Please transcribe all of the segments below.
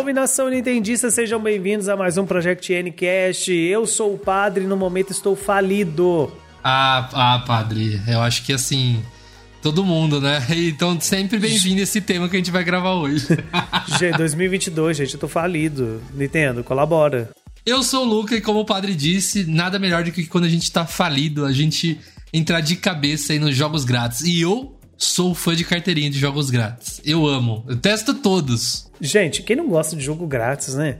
Salve nação nintendista, sejam bem-vindos a mais um Project Ncast. Eu sou o padre e no momento estou falido. Ah, ah, padre, eu acho que assim, todo mundo, né? Então sempre bem-vindo esse tema que a gente vai gravar hoje. G 2022, gente, eu tô falido. Nintendo, colabora. Eu sou o Luca e como o padre disse, nada melhor do que quando a gente tá falido, a gente entrar de cabeça aí nos jogos grátis. E eu sou fã de carteirinha de jogos grátis. Eu amo. Eu testo todos. Gente, quem não gosta de jogo grátis, né?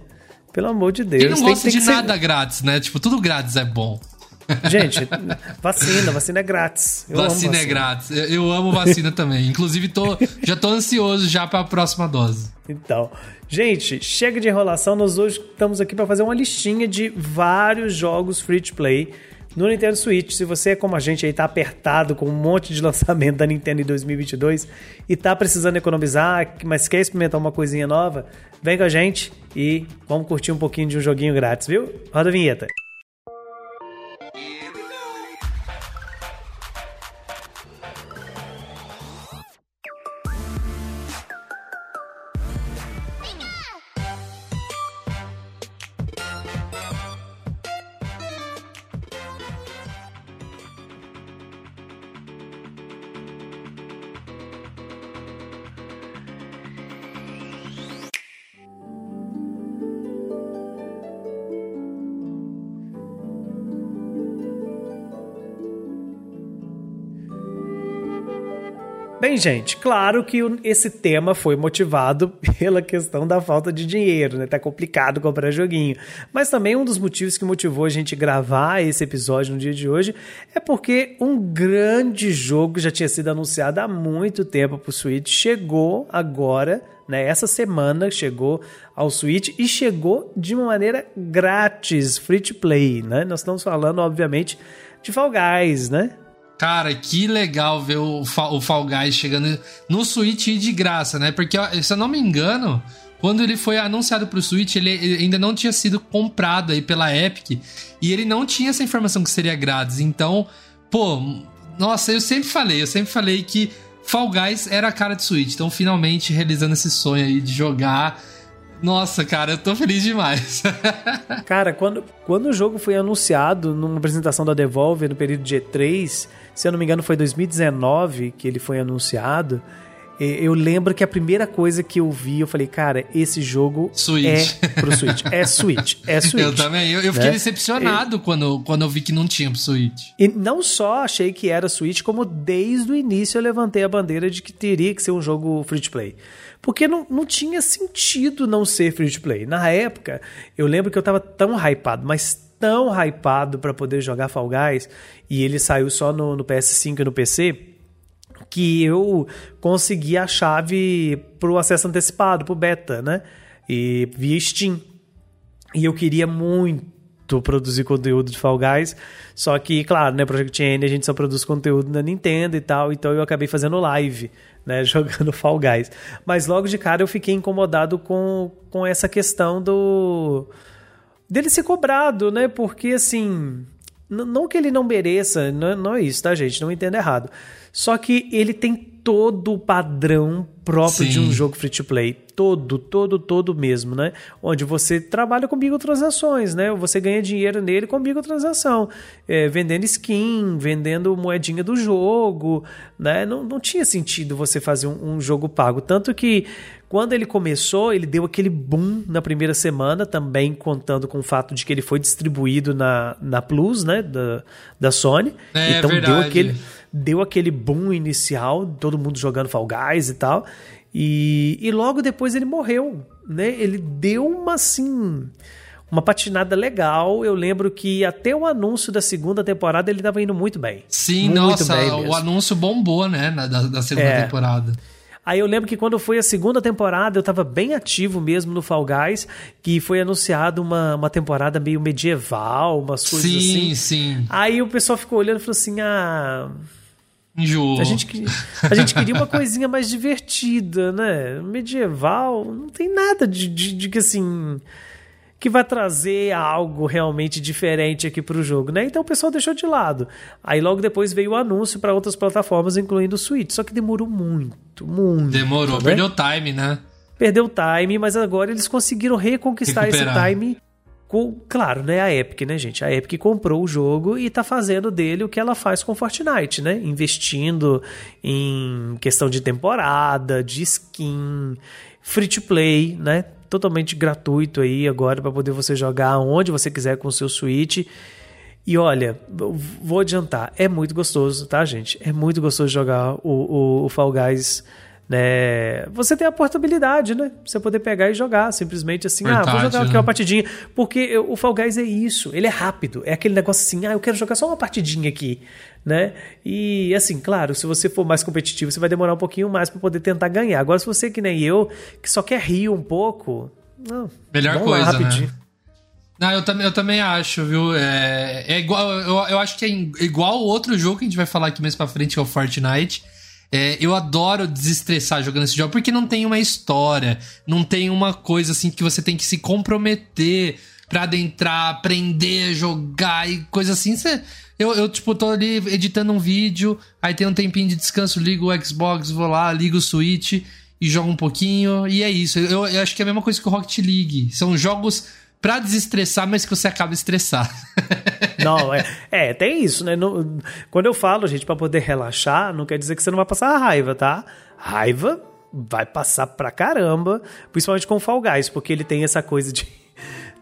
Pelo amor de Deus. Quem não gosta tem, tem de nada ser... grátis, né? Tipo, tudo grátis é bom. Gente, vacina, vacina é grátis. Eu vacina, vacina, é grátis. Eu, eu amo vacina também. Inclusive, tô, já tô ansioso já para a próxima dose. Então, gente, chega de enrolação. Nós hoje estamos aqui para fazer uma listinha de vários jogos free to play no Nintendo Switch. Se você como a gente aí tá apertado com um monte de lançamento da Nintendo em 2022 e tá precisando economizar, mas quer experimentar uma coisinha nova, vem com a gente e vamos curtir um pouquinho de um joguinho grátis, viu? Roda a vinheta. Bem, gente, claro que esse tema foi motivado pela questão da falta de dinheiro, né? Tá complicado comprar joguinho. Mas também um dos motivos que motivou a gente gravar esse episódio no dia de hoje é porque um grande jogo já tinha sido anunciado há muito tempo pro Switch, chegou agora, né? Essa semana chegou ao Switch e chegou de uma maneira grátis, free to play, né? Nós estamos falando, obviamente, de Fall Guys, né? Cara, que legal ver o, o Fall Guys chegando no Switch de graça, né? Porque, se eu não me engano, quando ele foi anunciado pro Switch, ele, ainda não tinha sido comprado aí pela Epic. E ele não tinha essa informação que seria grátis. Então, pô, nossa, eu sempre falei, eu sempre falei que Fall Guys era a cara de Switch. Então, finalmente realizando esse sonho aí de jogar. Nossa, cara, eu tô feliz demais. cara, quando, quando o jogo foi anunciado numa apresentação da Devolver no período de E3, se eu não me engano, foi 2019 que ele foi anunciado. Eu lembro que a primeira coisa que eu vi, eu falei, cara, esse jogo Switch. é pro Switch. É Switch. É Switch. Eu também. Eu, eu fiquei né? decepcionado eu, quando, quando eu vi que não tinha pro Switch. E não só achei que era Switch, como desde o início eu levantei a bandeira de que teria que ser um jogo free to play. Porque não, não tinha sentido não ser free to play. Na época, eu lembro que eu tava tão hypado, mas tão hypado para poder jogar Fall Guys e ele saiu só no, no PS5 e no PC que eu consegui a chave para o acesso antecipado, para o beta, né? E via Steam. E eu queria muito produzir conteúdo de Fall Guys, só que, claro, né, Project N a gente só produz conteúdo na Nintendo e tal, então eu acabei fazendo live, né, jogando Fall Guys. Mas logo de cara eu fiquei incomodado com, com essa questão do dele ser cobrado, né? Porque assim, não que ele não mereça, não, não é isso, tá, gente? Não entenda errado. Só que ele tem todo o padrão próprio Sim. de um jogo free to play. Todo, todo, todo mesmo, né? Onde você trabalha com microtransações, né? Você ganha dinheiro nele com microtransação. É, vendendo skin, vendendo moedinha do jogo, né? Não, não tinha sentido você fazer um, um jogo pago. Tanto que quando ele começou, ele deu aquele boom na primeira semana, também contando com o fato de que ele foi distribuído na, na Plus, né, da, da Sony. É, então deu aquele deu aquele boom inicial, todo mundo jogando Fall Guys e tal. E, e logo depois ele morreu, né? Ele deu uma assim uma patinada legal. Eu lembro que até o anúncio da segunda temporada ele estava indo muito bem. Sim, muito nossa, bem o anúncio bombou, né, da, da segunda é. temporada. Aí eu lembro que quando foi a segunda temporada, eu estava bem ativo mesmo no Fall Guys, que foi anunciado uma, uma temporada meio medieval, umas coisas sim, assim. Sim, sim. Aí o pessoal ficou olhando e falou assim: ah Enjoou. A gente, a gente queria uma coisinha mais divertida, né? Medieval, não tem nada de, de, de que assim. que vai trazer algo realmente diferente aqui para o jogo, né? Então o pessoal deixou de lado. Aí logo depois veio o anúncio para outras plataformas, incluindo o Switch. Só que demorou muito, muito. Demorou, né? perdeu time, né? perdeu o time, mas agora eles conseguiram reconquistar Recuperar. esse time. Com, claro, né? A Epic, né, gente? A Epic comprou o jogo e tá fazendo dele o que ela faz com Fortnite, né? Investindo em questão de temporada, de skin, free to play, né? Totalmente gratuito aí agora para poder você jogar onde você quiser com o seu Switch. E olha, vou adiantar, é muito gostoso, tá, gente? É muito gostoso jogar o, o, o Fall Guys né? Você tem a portabilidade, né? Você poder pegar e jogar, simplesmente assim, Verdade, ah, vou jogar aqui né? uma partidinha. Porque o Fall Guys é isso, ele é rápido, é aquele negócio assim, ah, eu quero jogar só uma partidinha aqui, né? E assim, claro, se você for mais competitivo, você vai demorar um pouquinho mais para poder tentar ganhar. Agora, se você que nem eu, que só quer rir um pouco, não, melhor coisa, lá, rapidinho. né? Não, eu, tam eu também acho, viu? É, é igual, eu, eu acho que é igual o outro jogo que a gente vai falar aqui mais pra frente, que é o Fortnite é, eu adoro desestressar jogando esse jogo porque não tem uma história, não tem uma coisa assim que você tem que se comprometer pra adentrar, aprender, jogar e coisa assim. Você, eu, eu, tipo, tô ali editando um vídeo, aí tem um tempinho de descanso, ligo o Xbox, vou lá, ligo o Switch e jogo um pouquinho, e é isso. Eu, eu acho que é a mesma coisa que o Rocket League. São jogos pra desestressar, mas que você acaba estressado. Não, é, é tem isso, né? No, quando eu falo, gente, para poder relaxar, não quer dizer que você não vai passar raiva, tá? Raiva vai passar pra caramba, principalmente com o Fall Guys, porque ele tem essa coisa de,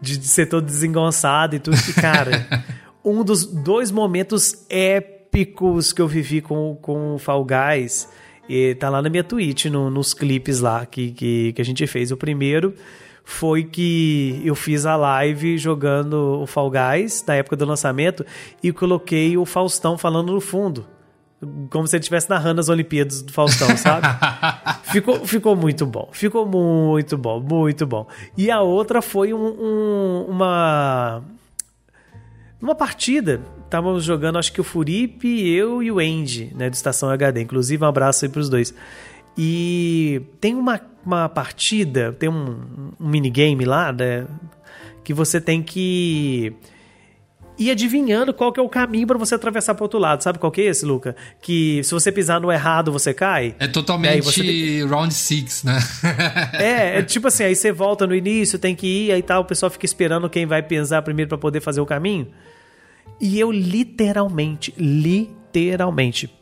de, de ser todo desengonçado e tudo. E, cara, um dos dois momentos épicos que eu vivi com, com o Fall Guys, e tá lá na minha Twitch, no, nos clipes lá que, que, que a gente fez. O primeiro foi que eu fiz a live jogando o Fall Guys na época do lançamento e coloquei o Faustão falando no fundo. Como se ele estivesse narrando as Olimpíadas do Faustão, sabe? ficou, ficou muito bom. Ficou muito bom, muito bom. E a outra foi um, um, uma. Uma partida. Estávamos jogando, acho que o Furipe, eu e o Andy, né, do Estação HD. Inclusive, um abraço aí pros dois. E tem uma, uma partida, tem um, um minigame lá, né? Que você tem que ir adivinhando qual que é o caminho para você atravessar para outro lado. Sabe qual que é esse, Luca? Que se você pisar no errado, você cai. É totalmente tem... round six, né? é, é tipo assim, aí você volta no início, tem que ir, aí tal, o pessoal fica esperando quem vai pisar primeiro para poder fazer o caminho. E eu literalmente, literalmente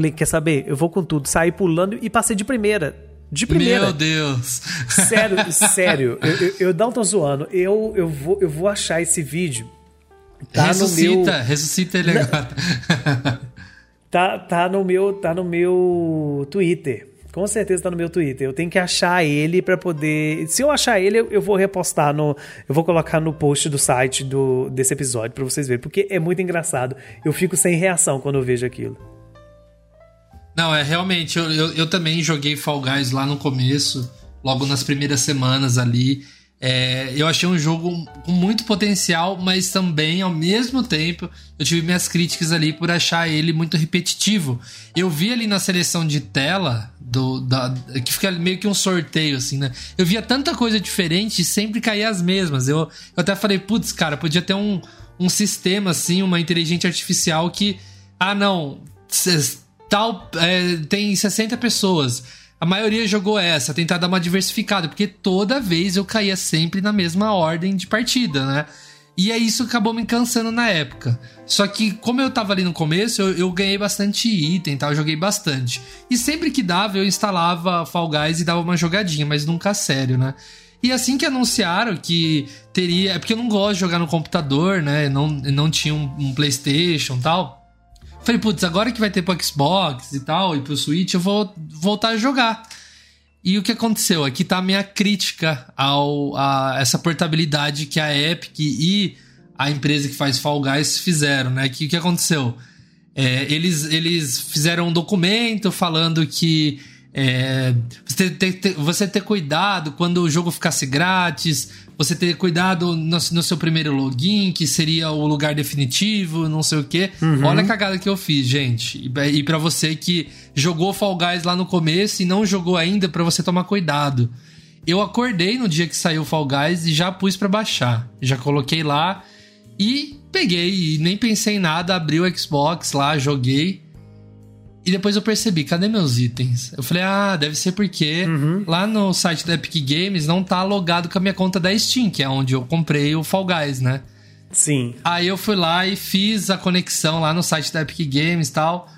Falei, quer saber? Eu vou com tudo. Saí pulando e passei de primeira. De primeira. Meu Deus! Sério, sério. Eu, eu, eu não tô zoando. Eu, eu, vou, eu vou achar esse vídeo. Tá ressuscita, no meu... ressuscita ele agora. tá, tá, no meu, tá no meu Twitter. Com certeza tá no meu Twitter. Eu tenho que achar ele para poder. Se eu achar ele, eu, vou repostar no. Eu vou colocar no post do site do, desse episódio para vocês verem. Porque é muito engraçado. Eu fico sem reação quando eu vejo aquilo. Não, é realmente, eu, eu, eu, também joguei Fall Guys lá no começo, logo nas primeiras semanas ali. É, eu achei um jogo com muito potencial, mas também, ao mesmo tempo, eu tive minhas críticas ali por achar ele muito repetitivo. Eu vi ali na seleção de tela, do, da, que fica meio que um sorteio, assim, né? Eu via tanta coisa diferente e sempre caía as mesmas. Eu, eu até falei, putz, cara, podia ter um, um sistema, assim, uma inteligência artificial que. Ah, não tal é, tem 60 pessoas. A maioria jogou essa, tentar dar uma diversificada, porque toda vez eu caía sempre na mesma ordem de partida, né? E é isso que acabou me cansando na época. Só que, como eu tava ali no começo, eu, eu ganhei bastante item, tá? Eu joguei bastante. E sempre que dava, eu instalava Fall Guys e dava uma jogadinha, mas nunca sério, né? E assim que anunciaram que teria. É porque eu não gosto de jogar no computador, né? Não, não tinha um, um PlayStation tal. Falei, putz, agora que vai ter pro Xbox e tal, e pro Switch, eu vou voltar a jogar. E o que aconteceu? Aqui tá a minha crítica ao, a essa portabilidade que a Epic e a empresa que faz Fall Guys fizeram, né? Que o que aconteceu? É, eles, eles fizeram um documento falando que é, você, ter, você ter cuidado quando o jogo ficasse grátis, você ter cuidado no, no, seu primeiro login, que seria o lugar definitivo, não sei o quê. Uhum. Olha a cagada que eu fiz, gente. E, e para você que jogou Fall Guys lá no começo e não jogou ainda, para você tomar cuidado. Eu acordei no dia que saiu Fall Guys e já pus para baixar. Já coloquei lá e peguei e nem pensei em nada, abri o Xbox lá, joguei. E depois eu percebi, cadê meus itens? Eu falei, ah, deve ser porque uhum. lá no site da Epic Games não tá logado com a minha conta da Steam, que é onde eu comprei o Fall Guys, né? Sim. Aí eu fui lá e fiz a conexão lá no site da Epic Games e tal.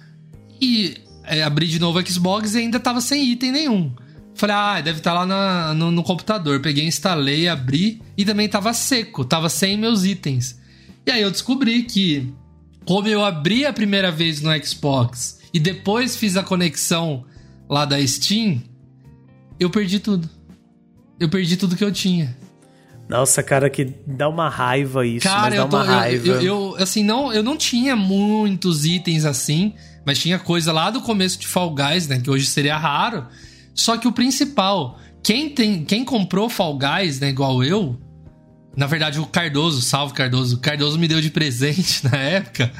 E é, abri de novo o Xbox e ainda tava sem item nenhum. Falei, ah, deve estar tá lá na, no, no, computador. Peguei, instalei, abri e também tava seco, tava sem meus itens. E aí eu descobri que, como eu abri a primeira vez no Xbox e depois fiz a conexão lá da Steam, eu perdi tudo. Eu perdi tudo que eu tinha. Nossa, cara, que dá uma raiva isso, cara, mas dá tô, uma raiva. Eu, eu, eu, assim, não, eu não tinha muitos itens assim, mas tinha coisa lá do começo de Fall Guys, né, que hoje seria raro. Só que o principal, quem tem, quem comprou Fall Guys, né, igual eu, na verdade o Cardoso, salve Cardoso, o Cardoso me deu de presente na época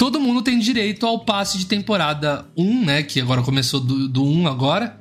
todo mundo tem direito ao passe de temporada 1, né? Que agora começou do, do 1 agora.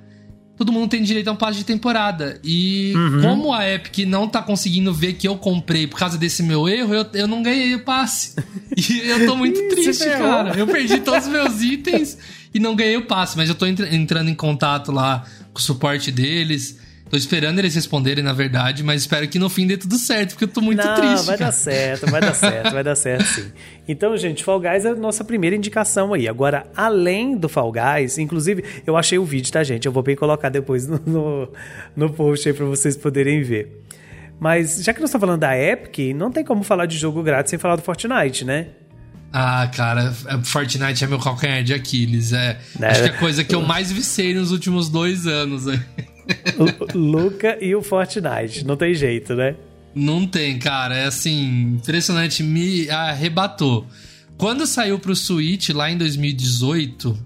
Todo mundo tem direito a um passe de temporada. E uhum. como a Epic não tá conseguindo ver que eu comprei por causa desse meu erro, eu, eu não ganhei o passe. E eu tô muito triste, cara. Eu perdi todos os meus itens e não ganhei o passe. Mas eu tô entrando em contato lá com o suporte deles. Tô esperando eles responderem, na verdade, mas espero que no fim dê tudo certo, porque eu tô muito Não, triste. Vai cara. dar certo, vai dar certo, vai dar certo sim. Então, gente, Fall Guys é a nossa primeira indicação aí. Agora, além do Fall Guys, inclusive, eu achei o vídeo, tá, gente? Eu vou bem colocar depois no, no, no post aí pra vocês poderem ver. Mas já que nós estamos falando da Epic, não tem como falar de jogo grátis sem falar do Fortnite, né? Ah, cara, Fortnite é meu calcanhar de Aquiles. É, é. Acho que é a coisa que eu mais vicei nos últimos dois anos. Luca e o Fortnite. Não tem jeito, né? Não tem, cara. É assim, impressionante. Me arrebatou. Quando saiu pro Switch lá em 2018,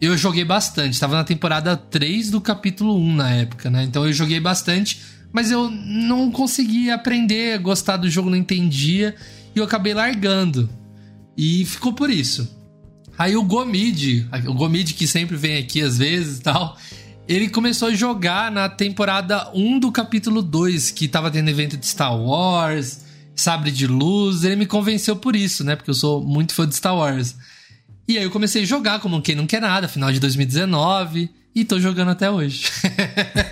eu joguei bastante. Tava na temporada 3 do capítulo 1 na época, né? Então eu joguei bastante, mas eu não conseguia aprender, gostar do jogo, não entendia. E eu acabei largando. E ficou por isso. Aí o Gomid, o Gomid que sempre vem aqui às vezes e tal, ele começou a jogar na temporada 1 do capítulo 2, que tava tendo evento de Star Wars, Sabre de Luz. Ele me convenceu por isso, né? Porque eu sou muito fã de Star Wars. E aí eu comecei a jogar como quem não quer nada, final de 2019. E tô jogando até hoje.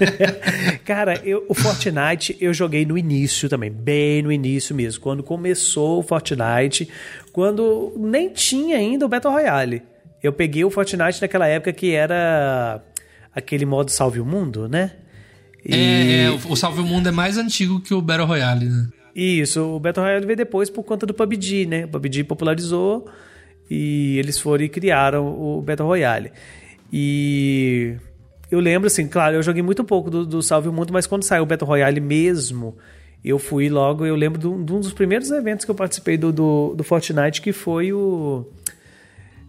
Cara, eu, o Fortnite eu joguei no início também, bem no início mesmo. Quando começou o Fortnite, quando nem tinha ainda o Battle Royale. Eu peguei o Fortnite naquela época que era aquele modo Salve o Mundo, né? E... É, é, o Salve o Mundo é mais antigo que o Battle Royale, né? Isso, o Battle Royale veio depois por conta do PUBG, né? O PUBG popularizou e eles foram e criaram o Battle Royale. E eu lembro, assim, claro, eu joguei muito pouco do, do Salve o Mundo, mas quando saiu o Battle Royale mesmo, eu fui logo, eu lembro de um dos primeiros eventos que eu participei do, do, do Fortnite, que foi o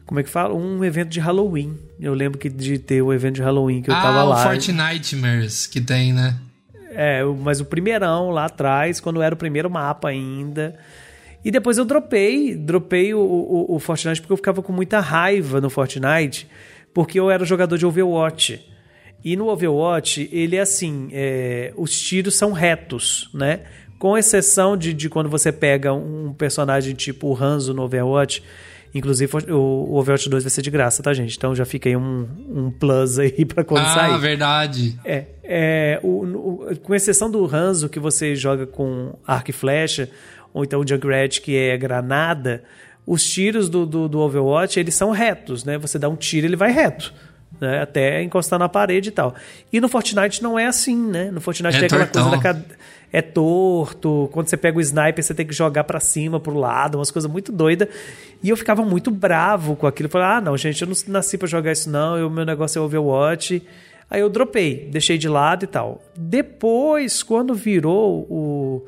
como é que fala? Um evento de Halloween. Eu lembro que de ter o evento de Halloween que eu ah, tava lá. Ah, o Fortnitemares que tem, né? É, mas o primeirão lá atrás, quando era o primeiro mapa ainda. E depois eu dropei, dropei o, o, o, Fortnite porque eu ficava com muita raiva no Fortnite, porque eu era jogador de Overwatch. E no Overwatch, ele é assim, é, os tiros são retos, né? Com exceção de, de quando você pega um personagem tipo o Hanzo no Overwatch, Inclusive, o, Overwatch 2 vai ser de graça, tá, gente? Então já fica aí um, um plus aí pra quando ah, sair. Ah, verdade. É. é o, o, com exceção do Hanzo, que você joga com arco e flecha, ou então o Junkrat, que é granada, os tiros do, do, do Overwatch, eles são retos, né? Você dá um tiro, ele vai reto. Né? Até encostar na parede e tal. E no Fortnite não é assim, né? No Fortnite é tem aquela coisa da cadeia é torto. Quando você pega o sniper, você tem que jogar para cima, pro lado, umas coisas muito doidas. E eu ficava muito bravo com aquilo. Falei, ah, não, gente, eu não nasci para jogar isso, não. O meu negócio é Overwatch. Aí eu dropei, deixei de lado e tal. Depois, quando virou o,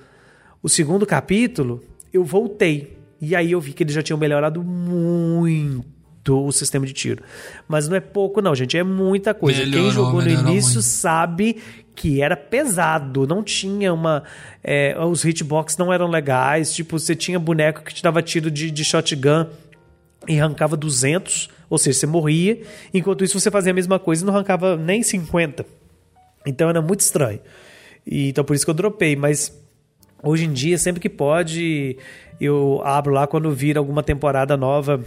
o segundo capítulo, eu voltei. E aí eu vi que eles já tinham melhorado muito o sistema de tiro. Mas não é pouco, não, gente. É muita coisa. Melhorou, Quem jogou no início muito. sabe que era pesado, não tinha uma. É, os hitbox não eram legais, tipo, você tinha boneco que te dava tiro de, de shotgun e arrancava 200, ou seja, você morria, enquanto isso você fazia a mesma coisa e não arrancava nem 50. Então era muito estranho. E, então por isso que eu dropei, mas hoje em dia, sempre que pode, eu abro lá quando vira alguma temporada nova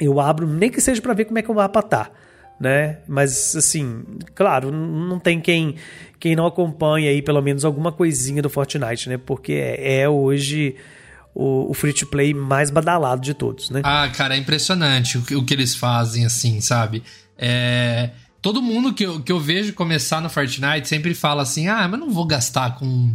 eu abro nem que seja para ver como é que o mapa tá, né? Mas assim, claro, não tem quem quem não acompanha aí pelo menos alguma coisinha do Fortnite, né? Porque é, é hoje o, o free to play mais badalado de todos, né? Ah, cara, é impressionante o que, o que eles fazem, assim, sabe? É, todo mundo que eu, que eu vejo começar no Fortnite sempre fala assim: ah, mas não vou gastar com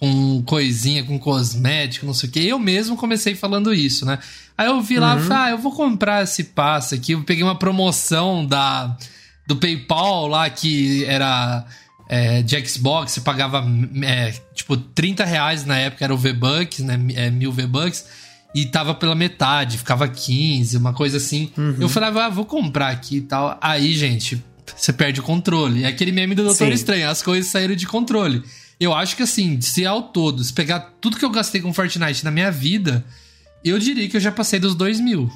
com coisinha, com cosmético, não sei o que. Eu mesmo comecei falando isso, né? Aí eu vi lá, uhum. falei, ah, eu vou comprar esse passe aqui. Eu peguei uma promoção da do PayPal lá que era é, de Xbox, você pagava é, tipo 30 reais na época, era o V-Bucks, né? É, mil V-Bucks. E tava pela metade, ficava 15, uma coisa assim. Uhum. Eu falava, ah, vou comprar aqui e tal. Aí, gente, você perde o controle. É aquele meme do Doutor Sim. Estranho, as coisas saíram de controle. Eu acho que assim, se ao todo, se pegar tudo que eu gastei com Fortnite na minha vida, eu diria que eu já passei dos dois mil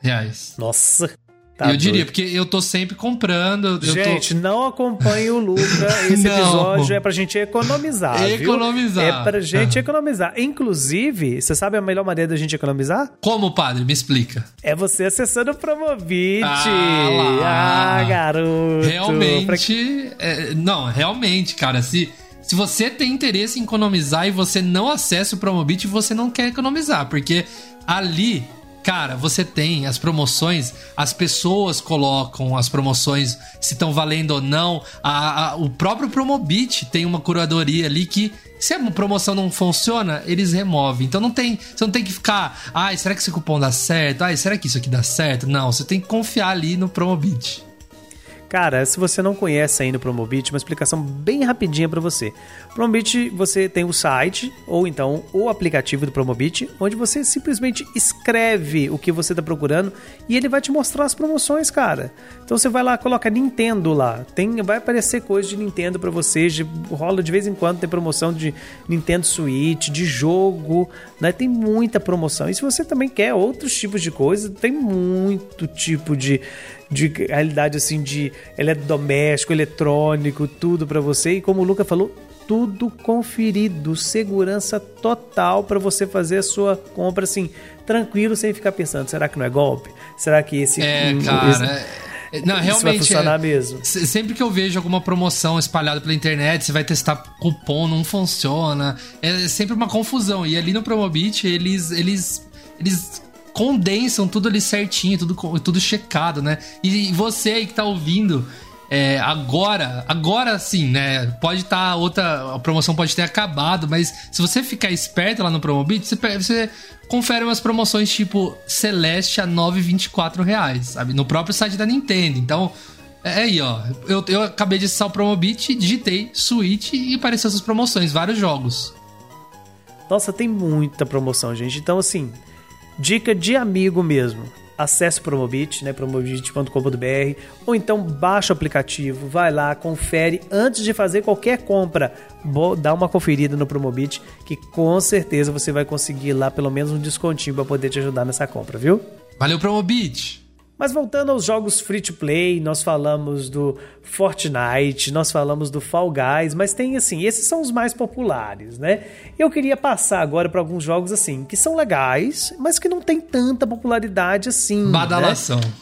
reais. Nossa. Tá eu doido. diria, porque eu tô sempre comprando. gente, tô... não acompanhe o Luca. Esse episódio é pra gente economizar. Economizar. Viu? É pra gente economizar. Inclusive, você sabe a melhor maneira da gente economizar? Como, padre? Me explica. É você acessando o Promobit. Ah, lá. ah garoto. Realmente. Pra... É, não, realmente, cara. Se se você tem interesse em economizar e você não acessa o Promobit, você não quer economizar, porque ali cara, você tem as promoções, as pessoas colocam as promoções se estão valendo ou não. A, a, o próprio Promobit tem uma curadoria ali que, se a promoção não funciona, eles removem. Então não tem, você não tem que ficar, ai, será que esse cupom dá certo? Ai, será que isso aqui dá certo? Não, você tem que confiar ali no Promobit. Cara, se você não conhece ainda o Promobit, uma explicação bem rapidinha para você. Promobit, você tem o site ou então o aplicativo do Promobit, onde você simplesmente escreve o que você está procurando e ele vai te mostrar as promoções, cara. Então você vai lá, coloca Nintendo lá, tem, vai aparecer coisa de Nintendo para você, de, rola de vez em quando tem promoção de Nintendo Switch, de jogo, né? Tem muita promoção. E se você também quer outros tipos de coisa, tem muito tipo de de realidade assim de eletrodoméstico, eletrônico, tudo para você. E como o Luca falou, tudo conferido, segurança total para você fazer a sua compra assim, tranquilo, sem ficar pensando, será que não é golpe? Será que esse É, cara, esse... É, não, realmente. Isso vai funcionar é, mesmo. Sempre que eu vejo alguma promoção espalhada pela internet, você vai testar cupom, não funciona. É sempre uma confusão. E ali no Promobit, eles, eles, eles condensam tudo ali certinho, tudo, tudo checado, né? E você aí que tá ouvindo, é, agora, agora sim, né? Pode estar tá outra. A promoção pode ter acabado, mas se você ficar esperto lá no Promobit, você, você confere umas promoções tipo Celeste a 9,24 reais, sabe? No próprio site da Nintendo. Então, é aí, ó. Eu, eu acabei de acessar o Promobit, digitei Switch e apareceu essas promoções, vários jogos. Nossa, tem muita promoção, gente. Então, assim, Dica de amigo mesmo. Acesse o Promobit, né, promobit.com.br, ou então baixa o aplicativo, vai lá, confere antes de fazer qualquer compra. Dá uma conferida no Promobit, que com certeza você vai conseguir lá pelo menos um descontinho para poder te ajudar nessa compra, viu? Valeu Promobit! Mas voltando aos jogos free to play, nós falamos do Fortnite, nós falamos do Fall Guys, mas tem assim, esses são os mais populares, né? Eu queria passar agora para alguns jogos assim, que são legais, mas que não tem tanta popularidade assim. Né? Badalação. Né?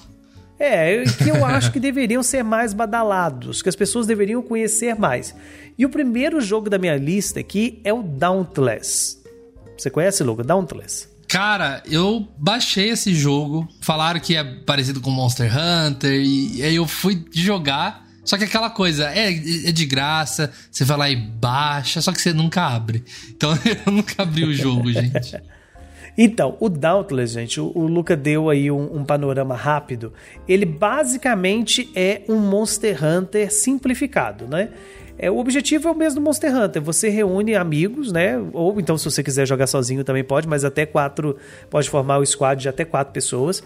É, que eu acho que deveriam ser mais badalados, que as pessoas deveriam conhecer mais. E o primeiro jogo da minha lista aqui é o Dauntless. Você conhece, Luca? Dauntless? Cara, eu baixei esse jogo. Falaram que é parecido com Monster Hunter. E aí eu fui jogar. Só que aquela coisa, é, é de graça, você vai lá e baixa, só que você nunca abre. Então eu nunca abri o jogo, gente. Então, o Dauntless, gente, o, o Luca deu aí um, um, panorama rápido. Ele basicamente é um Monster Hunter simplificado, né? É, o objetivo é o mesmo do Monster Hunter. Você reúne amigos, né? Ou então, se você quiser jogar sozinho também pode, mas até quatro. Pode formar o squad de até quatro pessoas.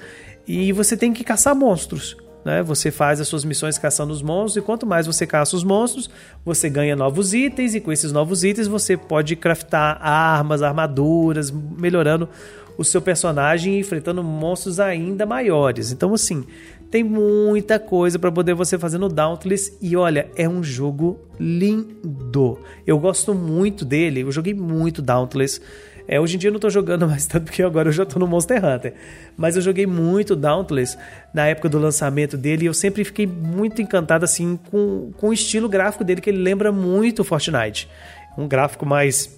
E você tem que caçar monstros. Né? Você faz as suas missões caçando os monstros, e quanto mais você caça os monstros, você ganha novos itens, e com esses novos itens você pode craftar armas, armaduras, melhorando o seu personagem e enfrentando monstros ainda maiores. Então, assim, tem muita coisa para poder você fazer no Dauntless e olha, é um jogo lindo. Eu gosto muito dele, eu joguei muito Dauntless. É, hoje em dia eu não tô jogando mais tanto porque agora eu já tô no Monster Hunter. Mas eu joguei muito Dauntless na época do lançamento dele e eu sempre fiquei muito encantado assim com, com o estilo gráfico dele que ele lembra muito Fortnite. Um gráfico mais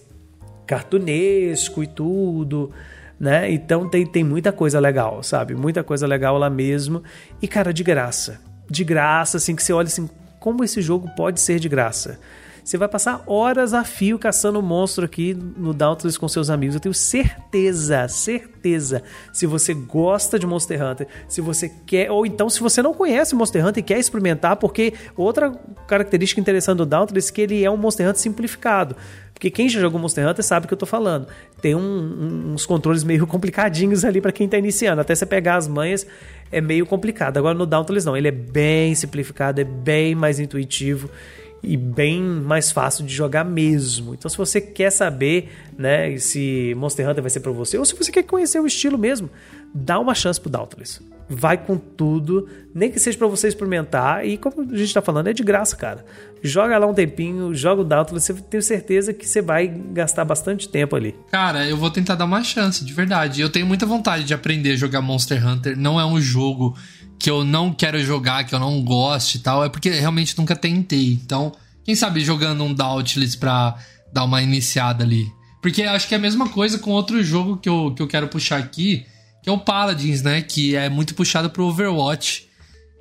cartunesco e tudo, né? Então tem, tem muita coisa legal, sabe? Muita coisa legal lá mesmo. E cara, de graça. De graça, assim, que você olha assim, como esse jogo pode ser de graça? Você vai passar horas a fio caçando monstro aqui no Dauntless com seus amigos. Eu tenho certeza, certeza. Se você gosta de Monster Hunter, se você quer, ou então se você não conhece Monster Hunter e quer experimentar, porque outra característica interessante do Dauntless é que ele é um Monster Hunter simplificado. Porque quem já jogou Monster Hunter sabe o que eu tô falando. Tem um, um, uns controles meio complicadinhos ali para quem tá iniciando. Até você pegar as manhas é meio complicado. Agora no Dauntless não, ele é bem simplificado, é bem mais intuitivo e bem mais fácil de jogar mesmo. Então, se você quer saber, né, se Monster Hunter vai ser para você, ou se você quer conhecer o estilo mesmo, dá uma chance pro Dauntless. Vai com tudo, nem que seja para você experimentar. E como a gente tá falando, é de graça, cara. Joga lá um tempinho, joga o Dauntless, você tem certeza que você vai gastar bastante tempo ali. Cara, eu vou tentar dar uma chance, de verdade. Eu tenho muita vontade de aprender a jogar Monster Hunter. Não é um jogo que eu não quero jogar, que eu não goste e tal, é porque realmente nunca tentei. Então, quem sabe jogando um Dauntless pra dar uma iniciada ali. Porque acho que é a mesma coisa com outro jogo que eu, que eu quero puxar aqui, que é o Paladins, né? Que é muito puxado pro Overwatch.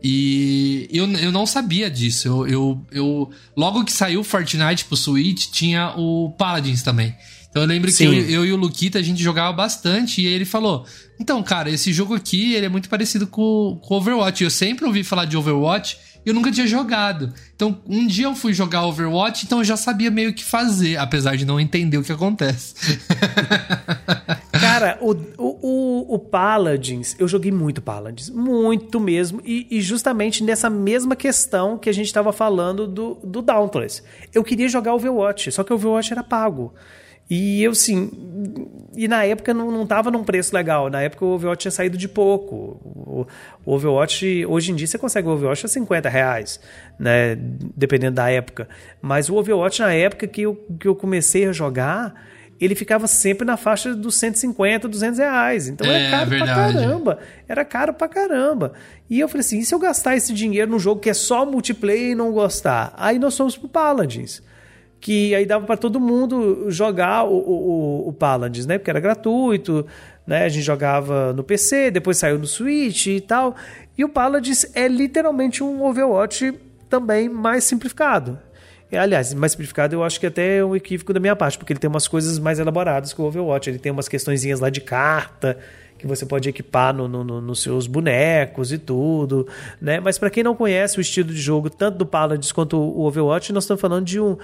E eu, eu não sabia disso. Eu, eu, eu Logo que saiu Fortnite pro Switch, tinha o Paladins também. Então eu lembro Sim. que eu, eu, e o Luquita a gente jogava bastante e ele falou: Então, cara, esse jogo aqui ele é muito parecido com, com Overwatch. Eu sempre ouvi falar de Overwatch e eu nunca tinha jogado. Então, um dia eu fui jogar Overwatch, então eu já sabia meio o que fazer, apesar de não entender o que acontece. Cara, o, o, o, Paladins, eu joguei muito Paladins, muito mesmo, e, e justamente nessa mesma questão que a gente estava falando do, do Dauntless. Eu queria jogar Overwatch, só que o Overwatch era pago. E eu, sim. E na época não, não tava num preço legal. Na época o Overwatch tinha saído de pouco. O, o Overwatch, hoje em dia você consegue o Overwatch a 50 reais, né? Dependendo da época. Mas o Overwatch, na época que eu, que eu comecei a jogar, ele ficava sempre na faixa dos 150, 200 reais. Então é, era caro verdade. pra caramba. Era caro pra caramba. E eu falei assim: e se eu gastar esse dinheiro num jogo que é só multiplayer e não gostar? Aí nós fomos pro Paladins que aí dava para todo mundo jogar o, o, o Paladins, né? Porque era gratuito, né? A gente jogava no PC, depois saiu no Switch e tal. E o Paladins é literalmente um Overwatch também mais simplificado. Aliás, mais simplificado eu acho que até é um equívoco da minha parte, porque ele tem umas coisas mais elaboradas que o Overwatch. Ele tem umas questõezinhas lá de carta que você pode equipar no, no, no, nos seus bonecos e tudo, né? Mas para quem não conhece o estilo de jogo tanto do Paladins quanto o Overwatch, nós estamos falando de um,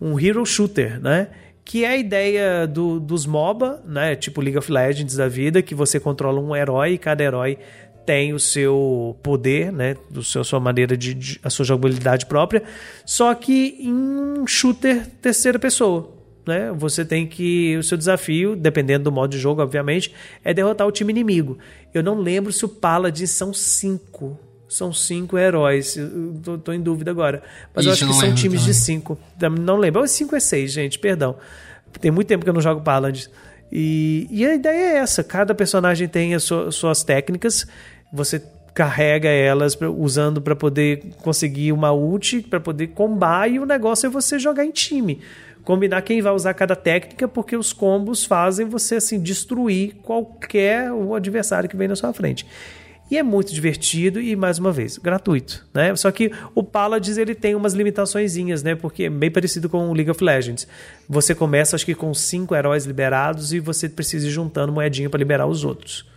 um hero shooter, né? Que é a ideia do, dos MOBA, né? Tipo League of Legends da vida, que você controla um herói e cada herói tem o seu poder, né? Do seu, sua maneira de, de, a sua jogabilidade própria, só que em um shooter terceira pessoa. Né? Você tem que. O seu desafio, dependendo do modo de jogo, obviamente, é derrotar o time inimigo. Eu não lembro se o Paladins são cinco são cinco heróis. Tô, tô, em dúvida agora. Mas Ixi, eu acho que são times também. de cinco. Não lembro. Ou cinco é seis, gente, perdão. Tem muito tempo que eu não jogo Paladins. E, e a ideia é essa: cada personagem tem as suas técnicas. Você carrega elas usando para poder conseguir uma ult, para poder combar, e o negócio é você jogar em time. Combinar quem vai usar cada técnica, porque os combos fazem você assim destruir qualquer o adversário que vem na sua frente. E é muito divertido e, mais uma vez, gratuito, né? Só que o Paladins, ele tem umas limitaçõezinhas, né? Porque é bem parecido com o League of Legends. Você começa, acho que, com cinco heróis liberados e você precisa ir juntando moedinha para liberar os outros.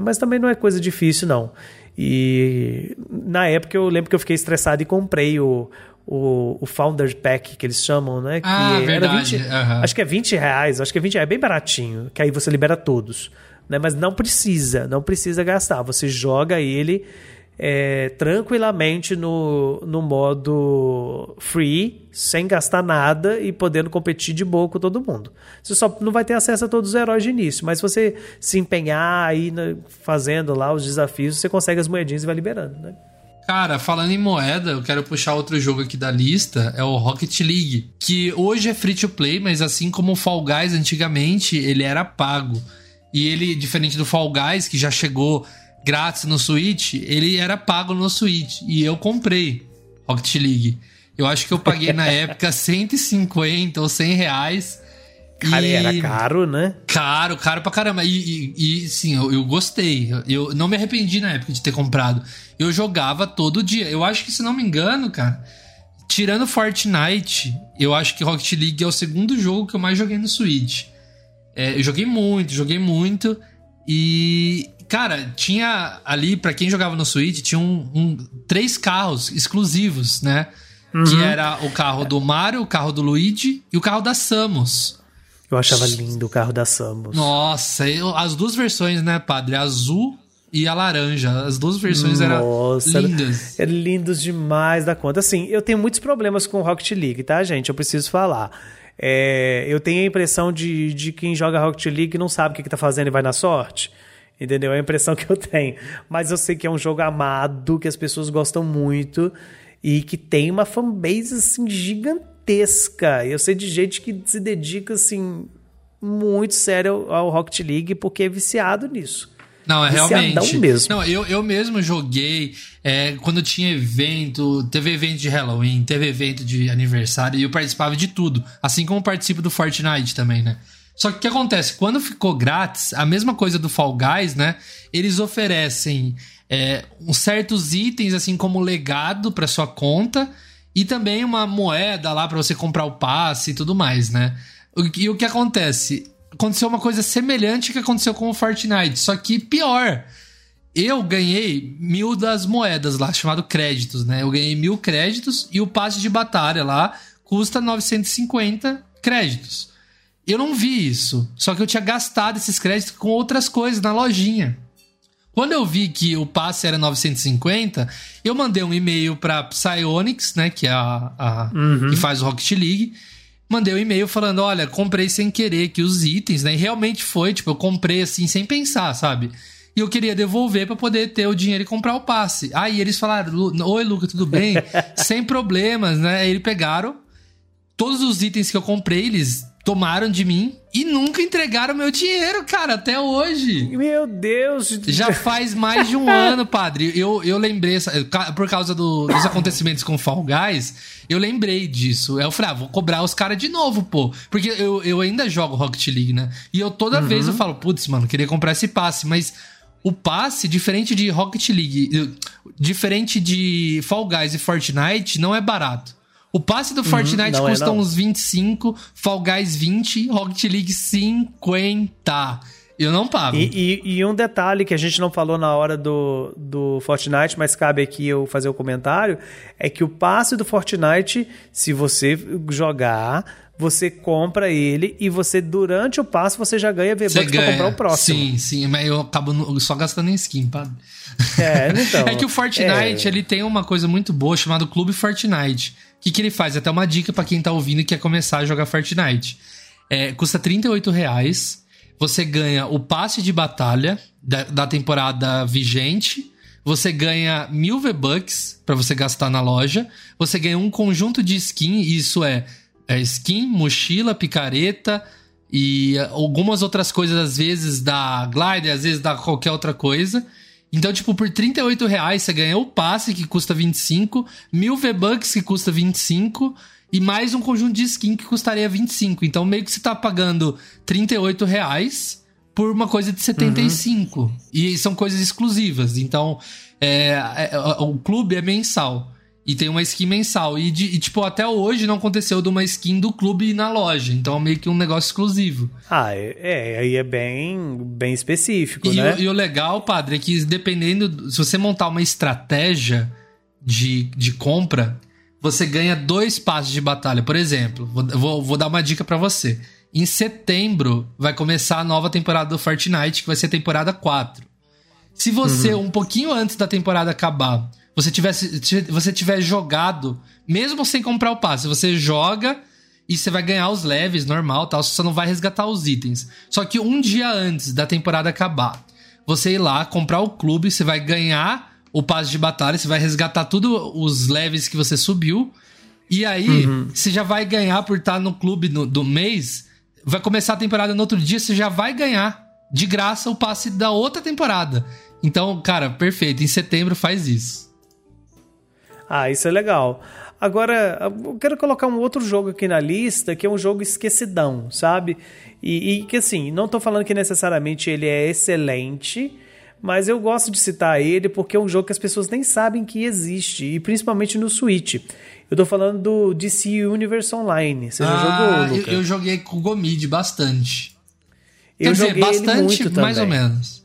Mas também não é coisa difícil, não. E na época eu lembro que eu fiquei estressado e comprei o, o, o Founder Pack, que eles chamam, né? Que ah, verdade. 20, uhum. Acho que é 20 reais, acho que é 20 reais, é bem baratinho, que aí você libera todos né? Mas não precisa, não precisa gastar. Você joga ele é, tranquilamente no, no modo free, sem gastar nada e podendo competir de boa com todo mundo. Você só não vai ter acesso a todos os heróis de início, mas se você se empenhar aí né, fazendo lá os desafios, você consegue as moedinhas e vai liberando, né? Cara, falando em moeda, eu quero puxar outro jogo aqui da lista, é o Rocket League, que hoje é free to play, mas assim como o Fall Guys antigamente, ele era pago. E ele, diferente do Fall Guys, que já chegou grátis no Switch, ele era pago no Switch. E eu comprei Rocket League. Eu acho que eu paguei na época 150 ou 100 reais. Cara, e... era caro, né? Caro, caro pra caramba. E, e, e sim, eu, eu, gostei. Eu não me arrependi na época de ter comprado. Eu jogava todo dia. Eu acho que, se não me engano, cara, tirando Fortnite, eu acho que Rocket League é o segundo jogo que eu mais joguei no Switch. É, eu joguei muito, joguei muito. E, cara, tinha ali, para quem jogava no Switch, tinha um, um, três carros exclusivos, né? Uhum. Que era o carro do Mario, o carro do Luigi e o carro da Samus. Eu achava lindo o carro da Samus. Nossa, eu, as duas versões, né, padre? Azul e a laranja. As duas versões Nossa, eram lindas. Eram lindos demais da conta. Assim, eu tenho muitos problemas com Rocket League, tá, gente? Eu preciso falar. É, eu tenho a impressão de, de quem joga Rocket League não sabe o que, está fazendo e vai na sorte. Entendeu? É a impressão que eu tenho. Mas eu sei que é um jogo amado, que as pessoas gostam muito e que tem uma fanbase assim gigantesca. Eu sei de gente que se dedica assim muito sério ao Rocket League porque é viciado nisso. Não, é realmente. Mesmo. Não, eu, eu mesmo joguei é, quando tinha evento, teve evento de Halloween, teve evento de aniversário e eu participava de tudo. Assim como participo do Fortnite também, né? Só que o que acontece? Quando ficou grátis, a mesma coisa do Fall Guys, né? Eles oferecem é, uns certos itens, assim como legado para sua conta e também uma moeda lá para você comprar o passe e tudo mais, né? E o que acontece? Aconteceu uma coisa semelhante que aconteceu com o Fortnite, só que pior. Eu ganhei mil das moedas lá, chamado créditos, né? Eu ganhei mil créditos e o passe de batalha lá custa 950 créditos. Eu não vi isso, só que eu tinha gastado esses créditos com outras coisas na lojinha. Quando eu vi que o passe era 950, eu mandei um e-mail para Psyonix, né, que é a, a uhum. que faz o Rocket League, mandei um e-mail falando: olha, comprei sem querer que os itens, né? E realmente foi, tipo, eu comprei assim sem pensar, sabe? E eu queria devolver para poder ter o dinheiro e comprar o passe. Aí eles falaram: Oi, Luca, tudo bem? sem problemas, né? Aí eles pegaram todos os itens que eu comprei, eles tomaram de mim e nunca entregaram meu dinheiro, cara, até hoje. Meu Deus! Já faz mais de um ano, padre. Eu, eu lembrei, por causa do, dos acontecimentos com Fall Guys, eu lembrei disso. Eu falei, ah, vou cobrar os caras de novo, pô. Porque eu, eu ainda jogo Rocket League, né? E eu toda uhum. vez eu falo, putz, mano, queria comprar esse passe, mas o passe, diferente de Rocket League, diferente de Fall Guys e Fortnite, não é barato. O passe do uhum, Fortnite é, custa é, uns 25, Fall Guys 20, Rocket League 50. Eu não pago. E, e, e, um detalhe que a gente não falou na hora do, do Fortnite, mas cabe aqui eu fazer o um comentário, é que o passe do Fortnite, se você jogar, você compra ele e você, durante o passe, você já ganha V-Bucks pra comprar o próximo. Sim, sim, mas eu acabo só gastando em skin, pá. É, então. é que o Fortnite, é... ele tem uma coisa muito boa chamada Clube Fortnite que, que ele faz? Até uma dica para quem tá ouvindo e quer começar a jogar Fortnite. É, custa 38 reais. Você ganha o passe de batalha da, da temporada vigente. Você ganha mil V-Bucks para você gastar na loja. Você ganha um conjunto de skin. Isso é, é skin, mochila, picareta e algumas outras coisas, às vezes da Glider, às vezes da qualquer outra coisa. Então, tipo, por 38 reais você ganha o passe que custa 25, mil V-Bucks que custa 25 e mais um conjunto de skin que custaria 25. Então, meio que você tá pagando 38 reais por uma coisa de 75. Uhum. E são coisas exclusivas. Então, é, é, é o clube é mensal. E tem uma skin mensal. E, de, e, tipo, até hoje não aconteceu de uma skin do clube na loja. Então é meio que um negócio exclusivo. Ah, é, é aí é bem, bem específico, e né? O, e o legal, padre, é que dependendo. Se você montar uma estratégia de, de compra, você ganha dois passos de batalha. Por exemplo, vou, vou, vou dar uma dica para você. Em setembro vai começar a nova temporada do Fortnite, que vai ser a temporada 4. Se você, uhum. um pouquinho antes da temporada acabar você tivesse você tiver jogado, mesmo sem comprar o passe, você joga e você vai ganhar os leves normal, tal, você só não vai resgatar os itens. Só que um dia antes da temporada acabar, você ir lá comprar o clube, você vai ganhar o passe de batalha, você vai resgatar tudo os leves que você subiu. E aí, uhum. você já vai ganhar por estar no clube no, do mês. Vai começar a temporada no outro dia, você já vai ganhar de graça o passe da outra temporada. Então, cara, perfeito. Em setembro faz isso. Ah, isso é legal. Agora, eu quero colocar um outro jogo aqui na lista, que é um jogo esquecidão, sabe? E, e que assim, não estou falando que necessariamente ele é excelente, mas eu gosto de citar ele porque é um jogo que as pessoas nem sabem que existe, e principalmente no Switch. Eu tô falando do DC Universe Online. Você já ah, jogou, Eu, eu joguei com o Gomid bastante. Eu Quer joguei dizer, bastante, mais ou menos.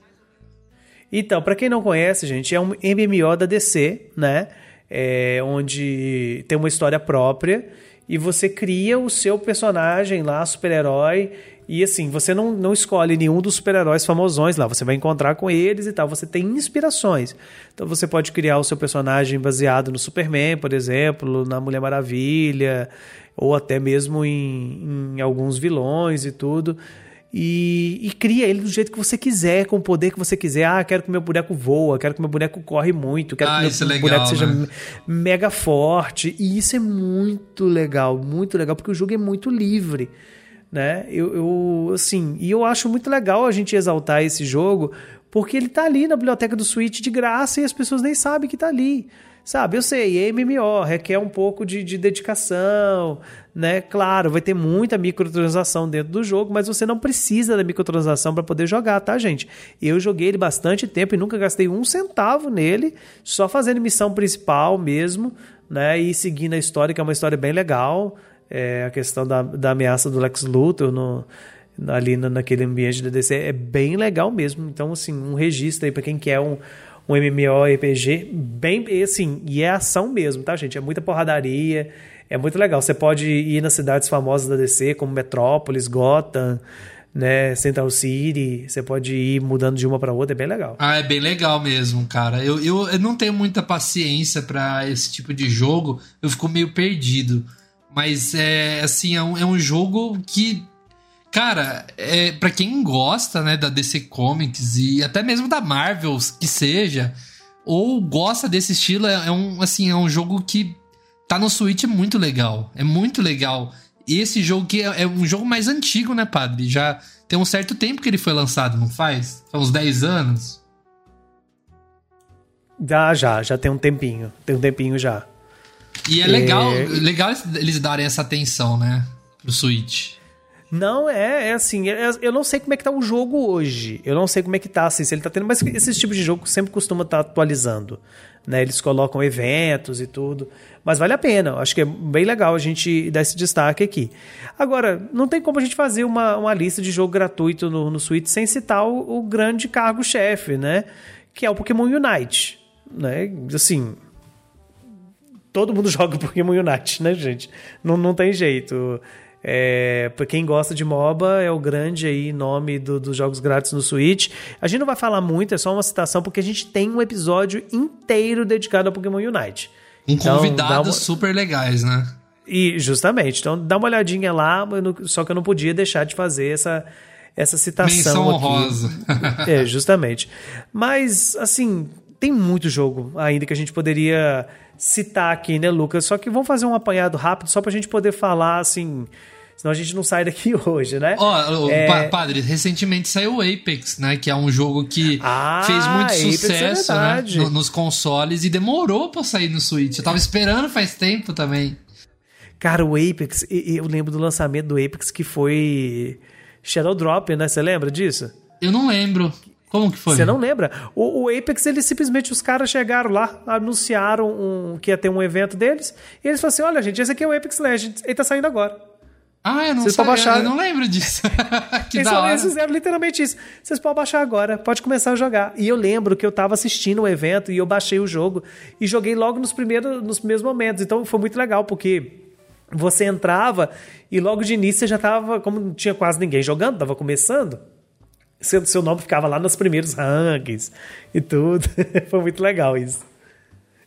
Então, para quem não conhece, gente, é um MMO da DC, né? É, onde tem uma história própria e você cria o seu personagem lá, super-herói, e assim, você não, não escolhe nenhum dos super-heróis famosões lá, você vai encontrar com eles e tal, você tem inspirações. Então você pode criar o seu personagem baseado no Superman, por exemplo, na Mulher Maravilha, ou até mesmo em, em alguns vilões e tudo. E, e, cria ele do jeito que você quiser, com o poder que você quiser. Ah, quero que meu boneco voa, quero que meu boneco corre muito, quero ah, que meu é boneco seja né? mega forte. E isso é muito legal, muito legal, porque o jogo é muito livre né? Eu, eu, assim, e eu acho muito legal a gente exaltar esse jogo, porque ele tá ali na biblioteca do Switch de graça e as pessoas nem sabem que tá ali. Sabe, eu sei, MMO, requer um pouco de, de dedicação, né? Claro, vai ter muita microtransação dentro do jogo, mas você não precisa da microtransação para poder jogar, tá, gente? Eu joguei ele bastante tempo e nunca gastei um centavo nele, só fazendo missão principal mesmo, né? E seguindo a história, que é uma história bem legal é, a questão da, da ameaça do Lex Luthor no, ali naquele ambiente da DC é bem legal mesmo. Então, assim, um registro aí para quem quer um, um MMORPG bem, assim, e é ação mesmo, tá, gente? É muita porradaria, é muito legal. Você pode ir nas cidades famosas da DC, como Metrópolis, Gotham, né, Central City, você pode ir mudando de uma para outra, é bem legal. Ah, é bem legal mesmo, cara. Eu, eu, eu não tenho muita paciência para esse tipo de jogo, eu fico meio perdido. Mas é assim, é um, é um jogo que. Cara, é, para quem gosta, né, da DC Comics e até mesmo da Marvel, que seja, ou gosta desse estilo, é, é um assim, é um jogo que tá no Switch é muito legal. É muito legal. E esse jogo que é, é, um jogo mais antigo, né, padre? Já tem um certo tempo que ele foi lançado, não faz? Faz uns 10 anos. Já, já, já tem um tempinho. Tem um tempinho já. E é legal, é... legal eles darem essa atenção, né? Pro Switch. Não, é, é assim, é, eu não sei como é que tá o jogo hoje. Eu não sei como é que tá, assim, se ele tá tendo, mas esses tipos de jogo sempre costuma estar tá atualizando. Né? Eles colocam eventos e tudo. Mas vale a pena. Acho que é bem legal a gente dar esse destaque aqui. Agora, não tem como a gente fazer uma, uma lista de jogo gratuito no, no Switch sem citar o, o grande cargo-chefe, né? Que é o Pokémon Unite. Né? Assim, todo mundo joga Pokémon Unite, né, gente? Não, não tem jeito. É, para quem gosta de MOBA, é o grande aí nome do, dos jogos grátis no Switch. A gente não vai falar muito, é só uma citação, porque a gente tem um episódio inteiro dedicado a Pokémon Unite. Com então, convidados uma... super legais, né? E justamente, então dá uma olhadinha lá, só que eu não podia deixar de fazer essa, essa citação Menção honrosa. é, justamente. Mas, assim, tem muito jogo ainda que a gente poderia citar aqui, né, Lucas? Só que vamos fazer um apanhado rápido só para a gente poder falar assim. Senão a gente não sai daqui hoje, né? Ó, oh, é... padre, recentemente saiu o Apex, né? Que é um jogo que ah, fez muito Apex é sucesso, é né? No, nos consoles e demorou pra sair no Switch. Eu tava esperando faz tempo também. Cara, o Apex, eu lembro do lançamento do Apex que foi Shadow Drop, né? Você lembra disso? Eu não lembro. Como que foi? Você não lembra? O, o, Apex, eles simplesmente, os caras chegaram lá, anunciaram um, que ia ter um evento deles, e eles falaram assim: olha, gente, esse aqui é o Apex Legends, ele tá saindo agora. Ah, eu não Vocês sabia, baixar... eu não lembro disso. que eles, da hora. eles fizeram literalmente isso. Vocês podem baixar agora, pode começar a jogar. E eu lembro que eu tava assistindo o evento e eu baixei o jogo e joguei logo nos primeiros, nos primeiros momentos. Então foi muito legal, porque você entrava e logo de início você já tava, como não tinha quase ninguém jogando, tava começando seu, seu nome ficava lá nos primeiros rankings e tudo. Foi muito legal isso.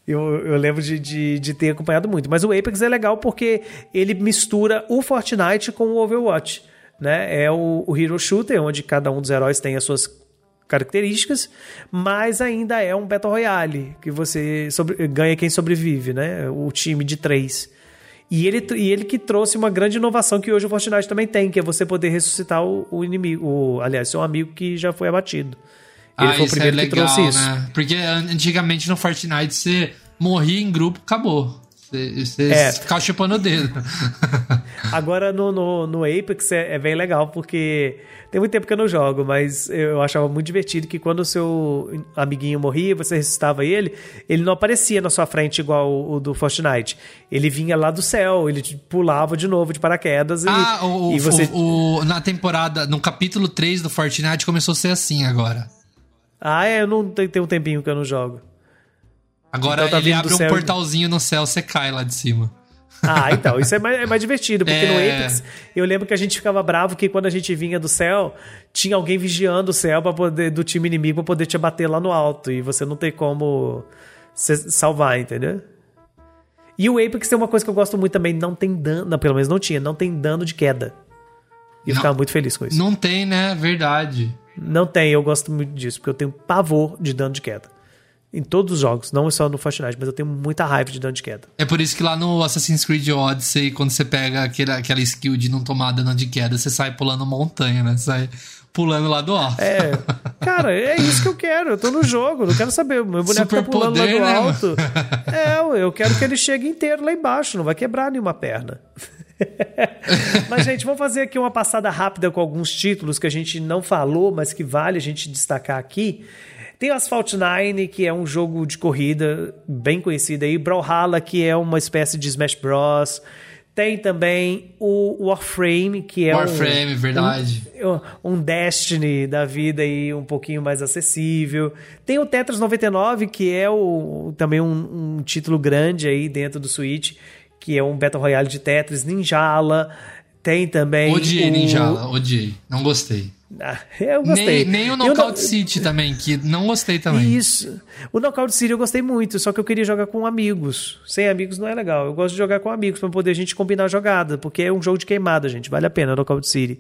Eu, eu lembro de, de, de, ter acompanhado muito. Mas o Apex é legal porque ele mistura o Fortnite com o Overwatch. Né? É o, o Hero Shooter, onde cada um dos heróis tem as suas características, mas ainda é um Battle Royale, que você sobre, ganha quem sobrevive, né? O time de três. E ele, e ele que trouxe uma grande inovação que hoje o Fortnite também tem, que é você poder ressuscitar o, o inimigo, o, aliás, seu amigo que já foi abatido. Ele ah, foi o primeiro é legal, que trouxe isso. Né? Porque antigamente no Fortnite você morria em grupo, acabou. Você é. ficava chupando o dedo. Agora no, no, no Apex é, é, bem legal, porque tem muito tempo que eu não jogo, mas eu achava muito divertido que quando o seu amiguinho morria, você ressuscitava ele, ele não aparecia na sua frente igual o, o do Fortnite. Ele vinha lá do céu, ele pulava de novo de paraquedas. Ah, e, o, e você... O, o, na temporada, no capítulo 3 do Fortnite começou a ser assim agora. Ah, é, eu não tenho um tempinho que eu não jogo. Agora então tá ele abre um portalzinho no céu, você cai lá de cima. Ah, então, isso é mais, é mais divertido, porque é... no Apex eu lembro que a gente ficava bravo que quando a gente vinha do céu, tinha alguém vigiando o céu para poder do time inimigo para poder te bater lá no alto e você não tem como salvar, entendeu? E o Apex tem uma coisa que eu gosto muito também, não tem dano, pelo menos não tinha, não tem dano de queda. E eu ficava muito feliz com isso. Não tem, né? Verdade. Não tem, eu gosto muito disso, porque eu tenho pavor de dano de queda. Em todos os jogos, não só no Fortnite, mas eu tenho muita raiva de dano de queda. É por isso que lá no Assassin's Creed Odyssey, quando você pega aquela, aquela skill de não tomar dano de queda, você sai pulando montanha, né? Você sai pulando lá do alto. É, cara, é isso que eu quero. Eu tô no jogo, não quero saber. Meu boneco Super tá pulando poder, lá do né, alto. É, eu quero que ele chegue inteiro lá embaixo, não vai quebrar nenhuma perna. mas, gente, vamos fazer aqui uma passada rápida com alguns títulos que a gente não falou, mas que vale a gente destacar aqui. Tem o Asphalt 9, que é um jogo de corrida bem conhecido aí. Brawlhalla, que é uma espécie de Smash Bros. Tem também o Warframe, que é Warframe, um, verdade. Um, um, Destiny da vida aí um pouquinho mais acessível. Tem o Tetris 99, que é o, também um, um título grande aí dentro do Switch, que é um Battle Royale de Tetris. Ninjala. Tem também. Odiei o... Ninjala, odiei. Não gostei. Ah, eu gostei. Nem, nem o Knockout City também, que não gostei também. Isso. O Knockout City eu gostei muito, só que eu queria jogar com amigos. Sem amigos não é legal. Eu gosto de jogar com amigos para poder a gente combinar a jogada, porque é um jogo de queimada, gente. Vale a pena o Knockout City.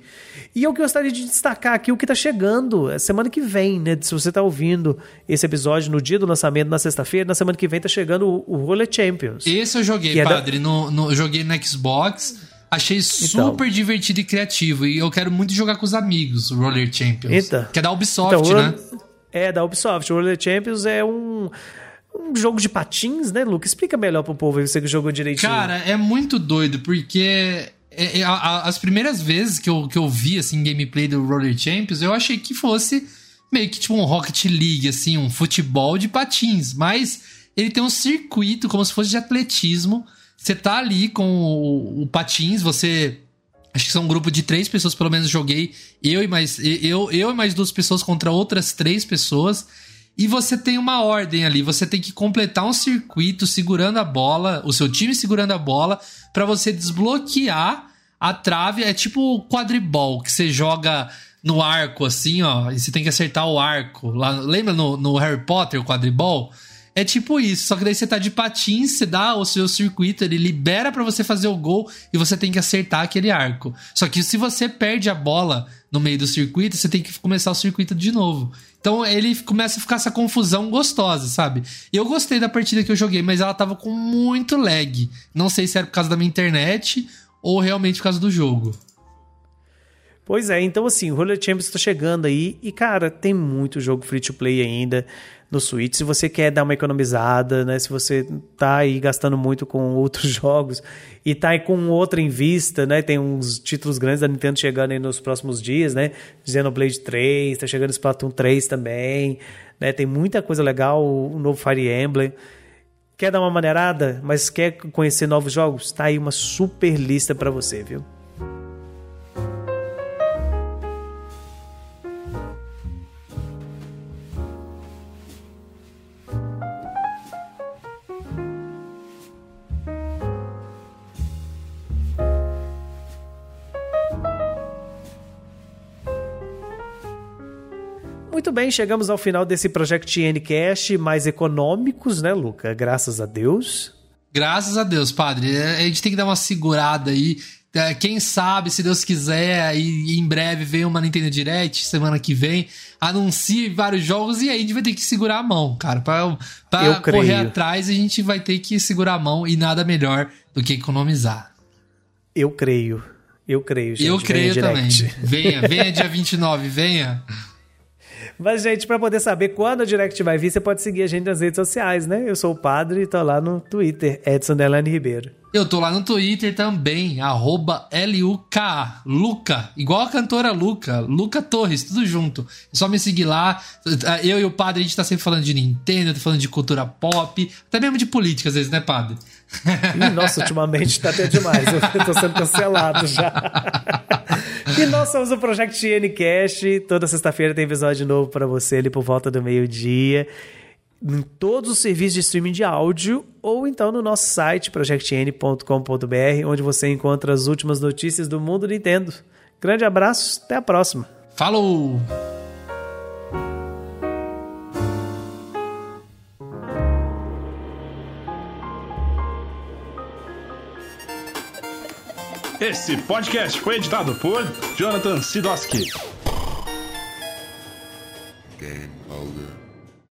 E eu gostaria de destacar aqui o que tá chegando. É semana que vem, né? Se você tá ouvindo esse episódio no dia do lançamento, na sexta-feira, na semana que vem tá chegando o, o Roller Champions. Esse eu joguei, padre. É da... no, no, joguei no Xbox. Achei então. super então, divertido e criativo. E eu quero muito jogar com os amigos, Roller Champions. Eita. Que é da Ubisoft, então, né? É, da Ubisoft. O Roller Champions é um um jogo de patins, né, Luke? Explica melhor pro povo você que jogou direitinho. Cara, é muito doido, porque é, é, a, as primeiras vezes que eu, que eu vi, assim, gameplay do Roller Champions, eu achei que fosse meio que tipo um Rocket League, assim, um futebol de patins. Mas ele tem um circuito como se fosse de atletismo você tá ali com o, o Patins, você. Acho que são um grupo de três pessoas, pelo menos joguei. Eu e mais. Eu, eu e mais duas pessoas contra outras três pessoas. E você tem uma ordem ali. Você tem que completar um circuito segurando a bola, o seu time segurando a bola, para você desbloquear a trave. É tipo quadribol, que você joga no arco, assim, ó. E você tem que acertar o arco. Lá, lembra no, no Harry Potter, o quadribol? É tipo isso, só que daí você tá de patins, você dá o seu circuito, ele libera para você fazer o gol e você tem que acertar aquele arco. Só que se você perde a bola no meio do circuito, você tem que começar o circuito de novo. Então ele começa a ficar essa confusão gostosa, sabe? Eu gostei da partida que eu joguei, mas ela tava com muito lag. Não sei se era por causa da minha internet ou realmente por causa do jogo. Pois é, então assim, o Roller Champions tá chegando aí e, cara, tem muito jogo free to play ainda no Switch. Se você quer dar uma economizada, né? Se você tá aí gastando muito com outros jogos e tá aí com outra em vista, né? Tem uns títulos grandes da Nintendo chegando aí nos próximos dias, né? Xenoblade 3, tá chegando Splatoon 3 também, né? Tem muita coisa legal, o novo Fire Emblem. Quer dar uma maneirada, mas quer conhecer novos jogos? Tá aí uma super lista para você, viu? Muito bem, chegamos ao final desse Project Ncast mais econômicos, né, Luca? Graças a Deus. Graças a Deus, padre. É, a gente tem que dar uma segurada aí. É, quem sabe, se Deus quiser, e, em breve vem uma Nintendo Direct, semana que vem, anuncie vários jogos e aí a gente vai ter que segurar a mão, cara. Pra, pra correr atrás, a gente vai ter que segurar a mão e nada melhor do que economizar. Eu creio. Eu creio, gente. Eu creio também. Venha, venha dia 29, venha. Mas, gente, para poder saber quando a Direct vai vir, você pode seguir a gente nas redes sociais, né? Eu sou o padre e tô lá no Twitter, Edson Delane Ribeiro. Eu tô lá no Twitter também, arroba L-U-K, Luca, igual a cantora Luca, Luca Torres, tudo junto. É só me seguir lá. Eu e o padre, a gente tá sempre falando de Nintendo, tá falando de cultura pop, até mesmo de política às vezes, né, padre? Ih, nossa, ultimamente tá até demais. Eu tô sendo cancelado já. e nós somos o Project Ncast. Toda sexta-feira tem episódio novo para você ali por volta do meio-dia em todos os serviços de streaming de áudio ou então no nosso site projectn.com.br, onde você encontra as últimas notícias do mundo Nintendo. Grande abraço, até a próxima. Falou! Esse podcast foi editado por Jonathan Sidoski.